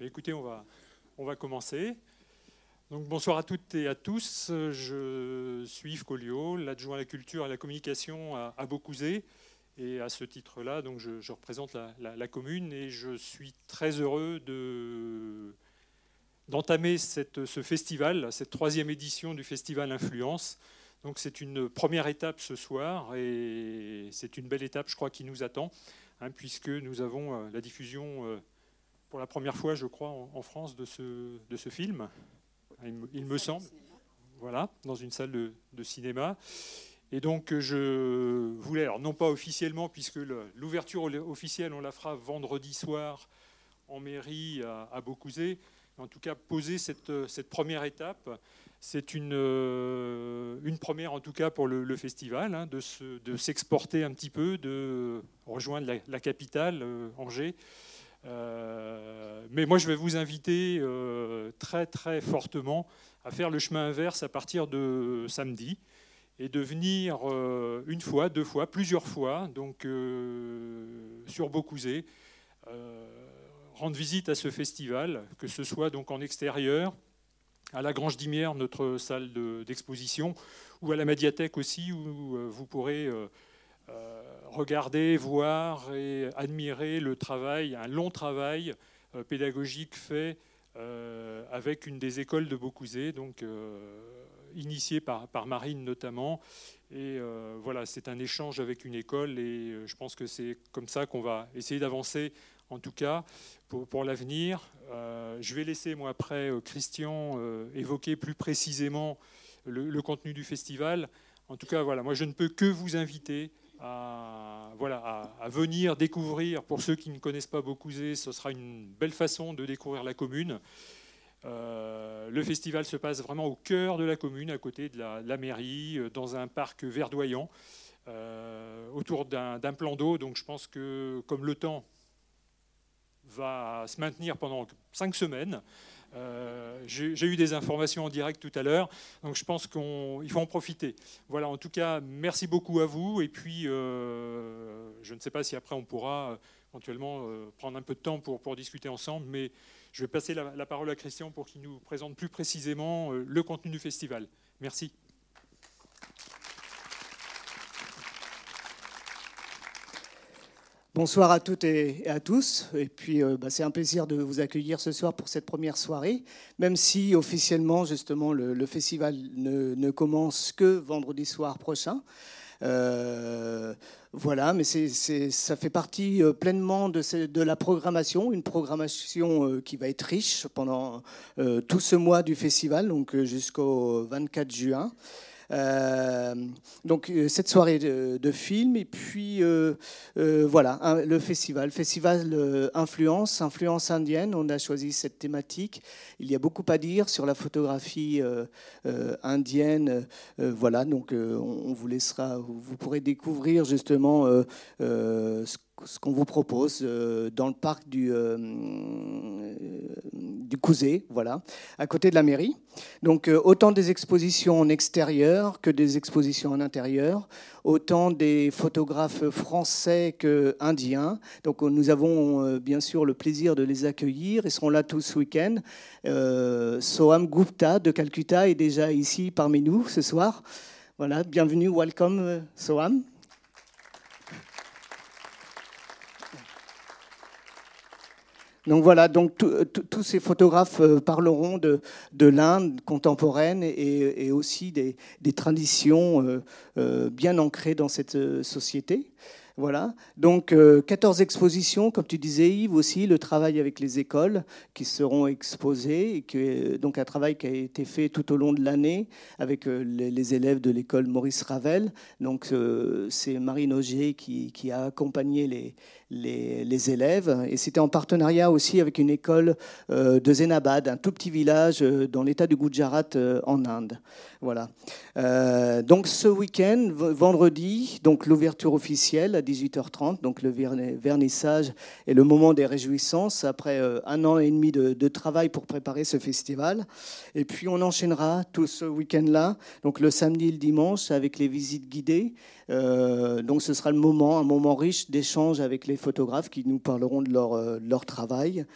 Eh écoutez, on va, commencer. Donc, bonsoir à toutes et à tous. Je suis Yves Collio, l'adjoint à la culture et à la communication à, à. Et à ce titre-là, donc je, représente la, commune et je suis très heureux de, d'entamer ce festival, cette troisième édition du festival Influence. Donc c'est une première étape ce soir et c'est une belle étape, je crois, qui nous attend, hein, puisque nous avons euh, la diffusion euh, pour la première fois, je crois, en, France de ce, de ce film, il, me semble, voilà, dans une salle de, de cinéma. Et donc je voulais, alors non pas officiellement, puisque l'ouverture officielle, on la fera vendredi soir en mairie à, Beaucouzé, en tout cas poser cette, cette première étape. C'est une, euh, une, première en tout cas pour le, festival, hein, de s'exporter un petit peu, de rejoindre la, capitale, euh, Angers. Euh, mais moi, je vais vous inviter très très fortement à faire le chemin inverse à partir de samedi et de venir euh, une fois, deux fois, plusieurs fois, donc euh, sur Beaucouzé, euh, rendre visite à ce festival, que ce soit donc en extérieur, à la Grange d'Imière, notre salle d'exposition, ou à la médiathèque aussi, où vous pourrez regarder, voir et admirer le travail, un long travail pédagogique fait avec une des écoles de Beaucouzé, donc initié par, Marine notamment. Et euh, voilà, c'est un échange avec une école et euh, je pense que c'est comme ça qu'on va essayer d'avancer, en tout cas, pour, l'avenir. Euh, je vais laisser, moi, après, Christian évoquer plus précisément le, contenu du festival. En tout cas, voilà, moi, je ne peux que vous inviter à, voilà, à, venir découvrir, pour ceux qui ne connaissent pas Beaucouzé, ce sera une belle façon de découvrir la commune. Euh, le festival se passe vraiment au cœur de la commune, à côté de la, mairie, euh, dans un parc verdoyant, euh, autour d'un plan d'eau. Donc je pense que comme le temps va se maintenir pendant cinq semaines, j'ai eu des informations en direct tout à l'heure, donc je pense qu'il faut en profiter. Voilà, en tout cas, merci beaucoup à vous. Et puis, je ne sais pas si après on pourra éventuellement prendre un peu de temps pour, pour discuter ensemble, mais je vais passer la, parole à Christian pour qu'il nous présente plus précisément euh, le contenu du festival. Merci. Bonsoir à toutes et à tous. Et puis, euh, bah, c'est un plaisir de vous accueillir ce soir pour cette première soirée, même si officiellement, justement, le, festival ne, commence que vendredi soir prochain. Euh, voilà, mais ça fait partie euh, pleinement de, de, la programmation, une programmation qui va être riche pendant tout ce mois du festival, donc jusqu'au 24 juin. Euh, donc euh, cette soirée de, de, film et puis euh, voilà le festival, festival influence, influence indienne. On a choisi cette thématique. Il y a beaucoup à dire sur la photographie indienne. voilà, donc on, vous laissera, vous pourrez découvrir justement ce ce qu'on vous propose euh, dans le parc du, euh, du Couzé, voilà, à côté de la mairie. Donc euh, autant des expositions en extérieur que des expositions en intérieur, autant des photographes français que indiens. Donc nous avons bien sûr le plaisir de les accueillir. Ils seront là tout ce week-end. Soham Gupta de Calcutta est déjà ici parmi nous ce soir. Voilà, bienvenue, welcome Soham. Donc voilà, donc tous ces photographes euh, parleront de, de l'Inde contemporaine et, aussi des, traditions euh, euh, bien ancrées dans cette société. Voilà. Donc, 14 expositions, comme tu disais, Yves, aussi, le travail avec les écoles qui seront exposées, et que, donc un travail qui a été fait tout au long de l'année avec les, élèves de l'école Maurice Ravel. Donc, c'est Marine Auger qui, a accompagné les, élèves. Et c'était en partenariat aussi avec une école euh, de Zenabad, un tout petit village euh, dans l'état du Gujarat euh, en Inde. Voilà. donc ce week-end, vendredi, donc l'ouverture officielle 18h30, donc le vernissage et le moment des réjouissances après un an et demi de, travail pour préparer ce festival. Et puis on enchaînera tout ce week-end-là, donc le samedi et le dimanche avec les visites guidées. Euh, donc ce sera le moment, un moment riche d'échange avec les photographes qui nous parleront de leur, euh, leur travail.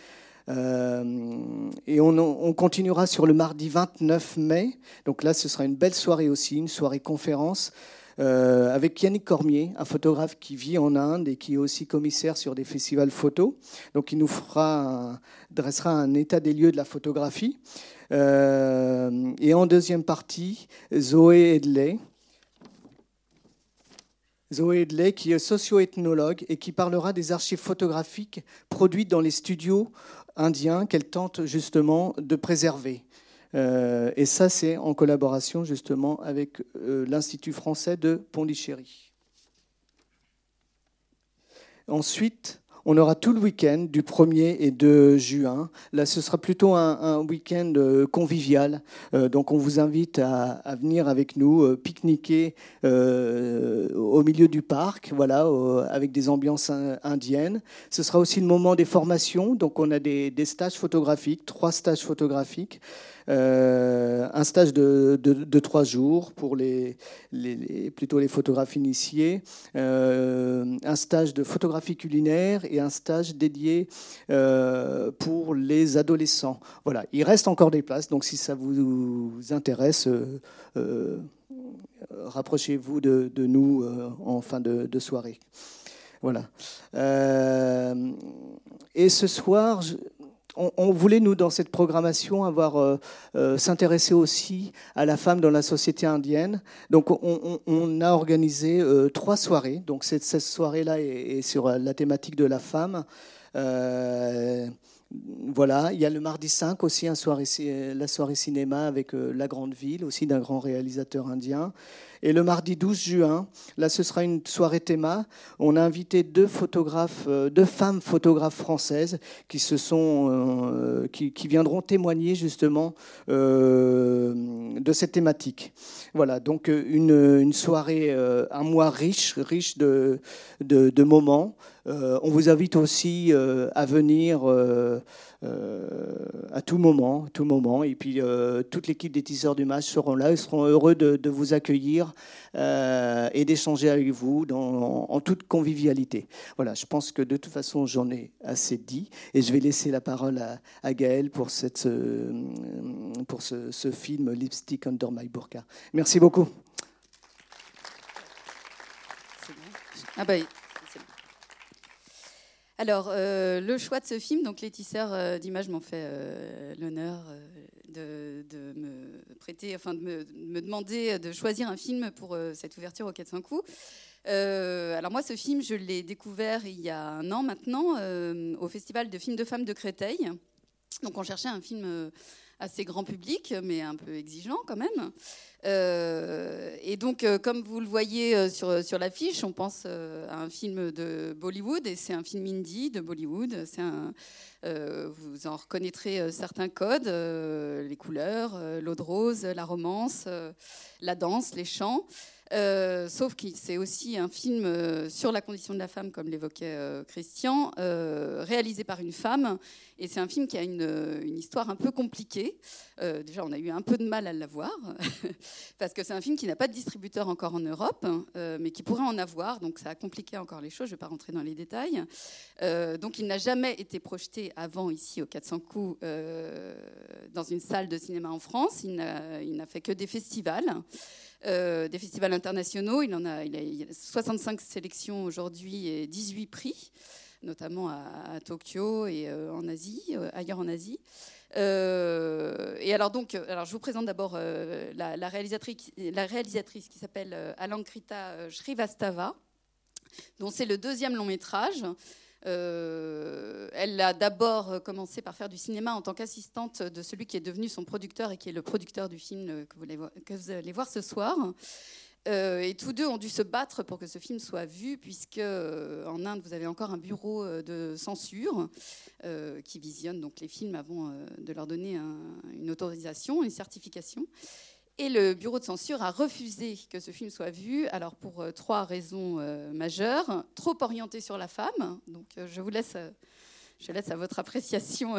et on, continuera sur le mardi 29 mai. Donc là, ce sera une belle soirée aussi, une soirée conférence. Avec Yannick Cormier, un photographe qui vit en Inde et qui est aussi commissaire sur des festivals photos. Donc il nous fera dressera un état des lieux de la photographie. et en deuxième partie, Zoé Edley, Zoé Edley, qui est socio-ethnologue et qui parlera des archives photographiques produites dans les studios indiens qu'elle tente justement de préserver. Euh, et ça, c'est en collaboration justement avec euh, l'Institut français de Pondichéry. Ensuite, on aura tout le week-end du 1er et 2 juin. Là, ce sera plutôt un, week-end euh, convivial. Donc, on vous invite à, venir avec nous pique-niquer au milieu du parc, voilà, avec des ambiances indiennes. Ce sera aussi le moment des formations. Donc, on a des stages photographiques, trois stages photographiques. Euh, un stage de, trois jours pour les, plutôt les photographes initiés, euh, un stage de photographie culinaire et un stage dédié euh, pour les adolescents. Voilà, il reste encore des places, donc si ça vous intéresse, rapprochez-vous de, nous en fin de, soirée. Voilà. et ce soir, on, voulait, nous, dans cette programmation, avoir euh, euh, s'intéresser aussi à la femme dans la société indienne. Donc, on, a organisé euh, trois soirées. Donc, cette, soirée-là est, sur la thématique de la femme. Voilà, il y a le mardi 5 aussi, un la soirée cinéma avec La Grande Ville, aussi d'un grand réalisateur indien. Et le mardi 12 juin, là, ce sera une soirée théma. On a invité deux photographes, euh, deux femmes photographes françaises qui se sont, euh, qui, viendront témoigner justement euh, de cette thématique. Voilà, donc une, soirée, un mois riche, riche de, de, moments. on vous invite aussi à venir à tout moment, tout moment. Et puis toute l'équipe des tisseurs du match seront là, ils seront heureux de, vous accueillir euh, et d'échanger avec vous dans, en, toute convivialité. Voilà, je pense que de toute façon, j'en ai assez dit et je vais laisser la parole à, à Gaël pour, cette, euh, pour ce, ce, film Lipstick Under My Burqa. Merci beaucoup. Ah bah, alors, euh, le choix de ce film, donc les tisseurs d'images m'ont fait l'honneur de, me prêter, enfin de me, demander de choisir un film pour euh, cette ouverture au 400 coups. Euh, alors moi, ce film, je l'ai découvert il y a un an maintenant euh, au Festival de films de femmes de Créteil. Donc on cherchait un film assez grand public, mais un peu exigeant quand même. et donc, comme vous le voyez sur, sur l'affiche, on pense à un film de Bollywood, et c'est un film indie de Bollywood. Euh, vous en reconnaîtrez euh, certains codes, euh, les couleurs, l'eau de rose, la romance, la danse, les chants. Sauf que c'est aussi un film sur la condition de la femme, comme l'évoquait Christian, réalisé par une femme. Et c'est un film qui a une, histoire un peu compliquée. déjà, on a eu un peu de mal à l'avoir, parce que c'est un film qui n'a pas de distributeur encore en Europe, mais qui pourrait en avoir. Donc ça a compliqué encore les choses. Je ne vais pas rentrer dans les détails. donc il n'a jamais été projeté avant ici au 400 coups euh, dans une salle de cinéma en France. Il n'a fait que des festivals, euh, des festivals internationaux. Il en a, il a 65 sélections aujourd'hui et 18 prix, notamment à, Tokyo et euh, en Asie, ailleurs en Asie. et alors donc, alors je vous présente d'abord la, la, réalisatrice, la réalisatrice qui s'appelle Alankrita Shrivastava, dont c'est le deuxième long métrage. Euh, elle a d'abord commencé par faire du cinéma en tant qu'assistante de celui qui est devenu son producteur et qui est le producteur du film que vous allez voir, ce soir. Euh, et tous deux ont dû se battre pour que ce film soit vu, puisque euh, en Inde, vous avez encore un bureau de censure qui visionne donc les films avant de leur donner une autorisation, une certification. Et le bureau de censure a refusé que ce film soit vu, alors pour euh, trois raisons euh, majeures. Trop orienté sur la femme, donc euh, je vous laisse, je laisse à votre appréciation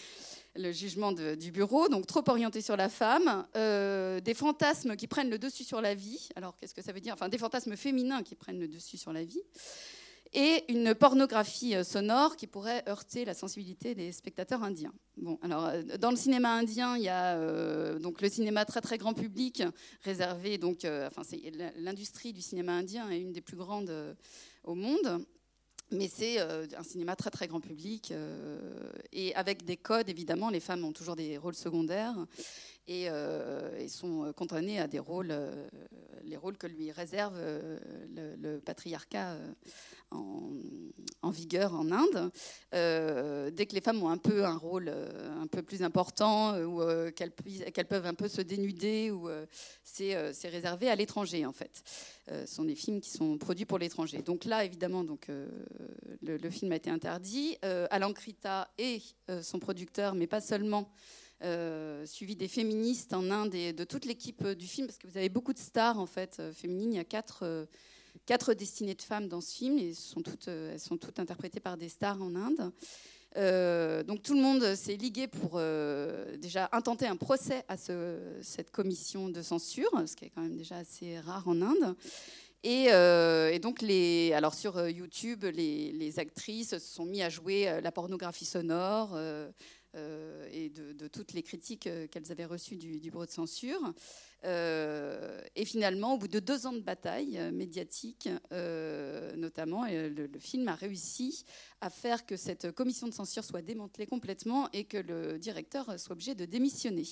le jugement du bureau. Donc trop orienté sur la femme, des fantasmes qui prennent le dessus sur la vie. Alors qu'est-ce que ça veut dire? Enfin, des fantasmes féminins qui prennent le dessus sur la vie. Et une pornographie sonore qui pourrait heurter la sensibilité des spectateurs indiens. Bon, alors, dans le cinéma indien, il y a donc le cinéma très très grand public réservé donc, enfin, l'industrie du cinéma indien est une des plus grandes au monde. Mais c'est euh, un cinéma très très grand public euh, et avec des codes évidemment. Les femmes ont toujours des rôles secondaires et, euh, sont condamnées à des rôles, les rôles que lui réserve le, patriarcat en, vigueur en Inde. dès que les femmes ont un peu un rôle un peu plus important ou qu'elles peuvent un peu se dénuder, ou c'est réservé à l'étranger en fait. Euh, ce sont des films qui sont produits pour l'étranger. Donc là, évidemment, donc, euh, le, film a été interdit. Euh, Alan Krita et son producteur, mais pas seulement, suivi des féministes en Inde et de toute l'équipe du film, parce que vous avez beaucoup de stars en fait féminines. Il y a quatre, quatre destinées de femmes dans ce film et sont toutes, elles sont toutes interprétées par des stars en Inde. Euh, donc tout le monde s'est ligué pour euh, déjà intenter un procès à cette commission de censure, ce qui est quand même déjà assez rare en Inde. Et, euh, donc, les, alors sur YouTube, les, actrices se sont mis à jouer la pornographie sonore et de, toutes les critiques qu'elles avaient reçues du, du, bureau de censure. Euh, et finalement, au bout de deux ans de bataille euh, médiatique, euh, notamment, le, film a réussi à faire que cette commission de censure soit démantelée complètement et que le directeur soit obligé de démissionner.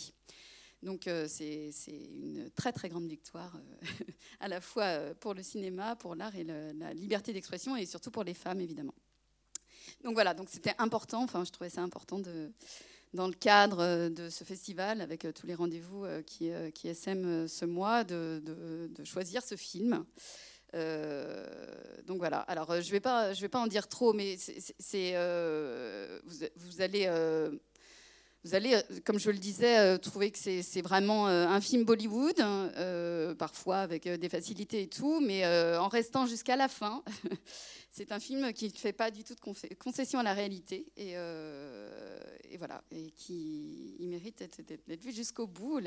Donc c'est une très très grande victoire, à la fois pour le cinéma, pour l'art et la liberté d'expression, et surtout pour les femmes, évidemment. Donc voilà, donc c'était important, enfin je trouvais ça important de, dans le cadre euh, de ce festival, avec euh, tous les rendez-vous euh, qui, SM ce mois, de, choisir ce film. donc voilà. Alors je vais, pas, je vais pas en dire trop, mais c'est, vous, allez vous allez, comme je le disais, trouver que c'est vraiment un film Bollywood, hein, parfois avec des facilités et tout, mais en restant jusqu'à la fin. c'est un film qui ne fait pas du tout de concession à la réalité. Et, voilà, et qui mérite d'être vu jusqu'au bout.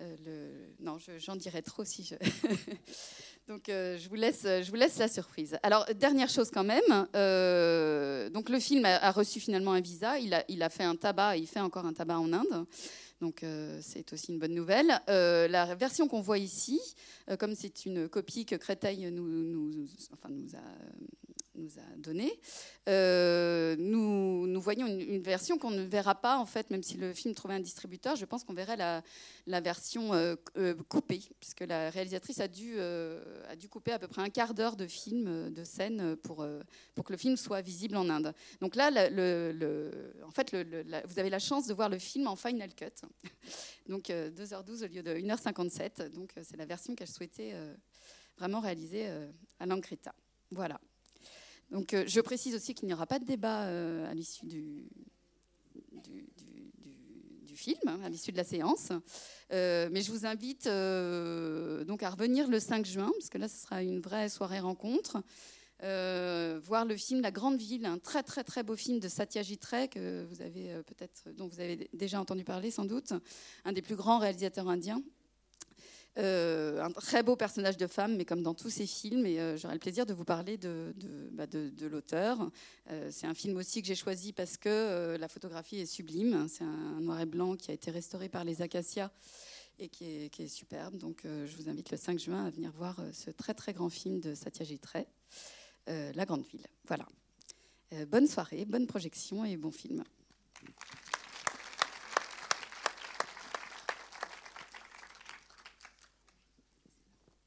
Euh, non, j'en dirai trop si je. donc euh, je vous laisse, je vous laisse la surprise. Alors dernière chose quand même. Euh, donc le film a, reçu finalement un visa. Il a, il a fait un tabac. Il fait encore un tabac en Inde. Donc c'est aussi une bonne nouvelle. la version qu'on voit ici, comme c'est une copie que Créteil nous, enfin, nous a nous a donné, euh, nous, voyons une, version qu'on ne verra pas, en fait, même si le film trouvait un distributeur, je pense qu'on verrait la, version euh, euh, coupée, puisque la réalisatrice a dû, couper à peu près un quart d'heure de film, de scène, pour, que le film soit visible en Inde. Donc là, en fait, vous avez la chance de voir le film en final cut, donc 2h12 au lieu de 1h57, donc c'est la version qu'elle souhaitait vraiment réaliser à Lankrita. Voilà. Donc, euh, je précise aussi qu'il n'y aura pas de débat euh, à l'issue du, film, hein, à l'issue de la séance. Euh, mais je vous invite donc à revenir le 5 juin, parce que là, ce sera une vraie soirée rencontre. voir le film La Grande Ville, un très très très beau film de Satyajit Ray que vous avez peut-être, dont vous avez déjà entendu parler sans doute, un des plus grands réalisateurs indiens. Euh, un très beau personnage de femme, mais comme dans tous ses films, et euh, j'aurai le plaisir de vous parler de, bah, l'auteur. Euh, c'est un film aussi que j'ai choisi parce que la photographie est sublime. C'est un noir et blanc qui a été restauré par les Acacias et qui est, superbe. Donc je vous invite le 5 juin à venir voir ce très très grand film de Satyajit Ray, La Grande Ville. Voilà. bonne soirée, bonne projection et bon film.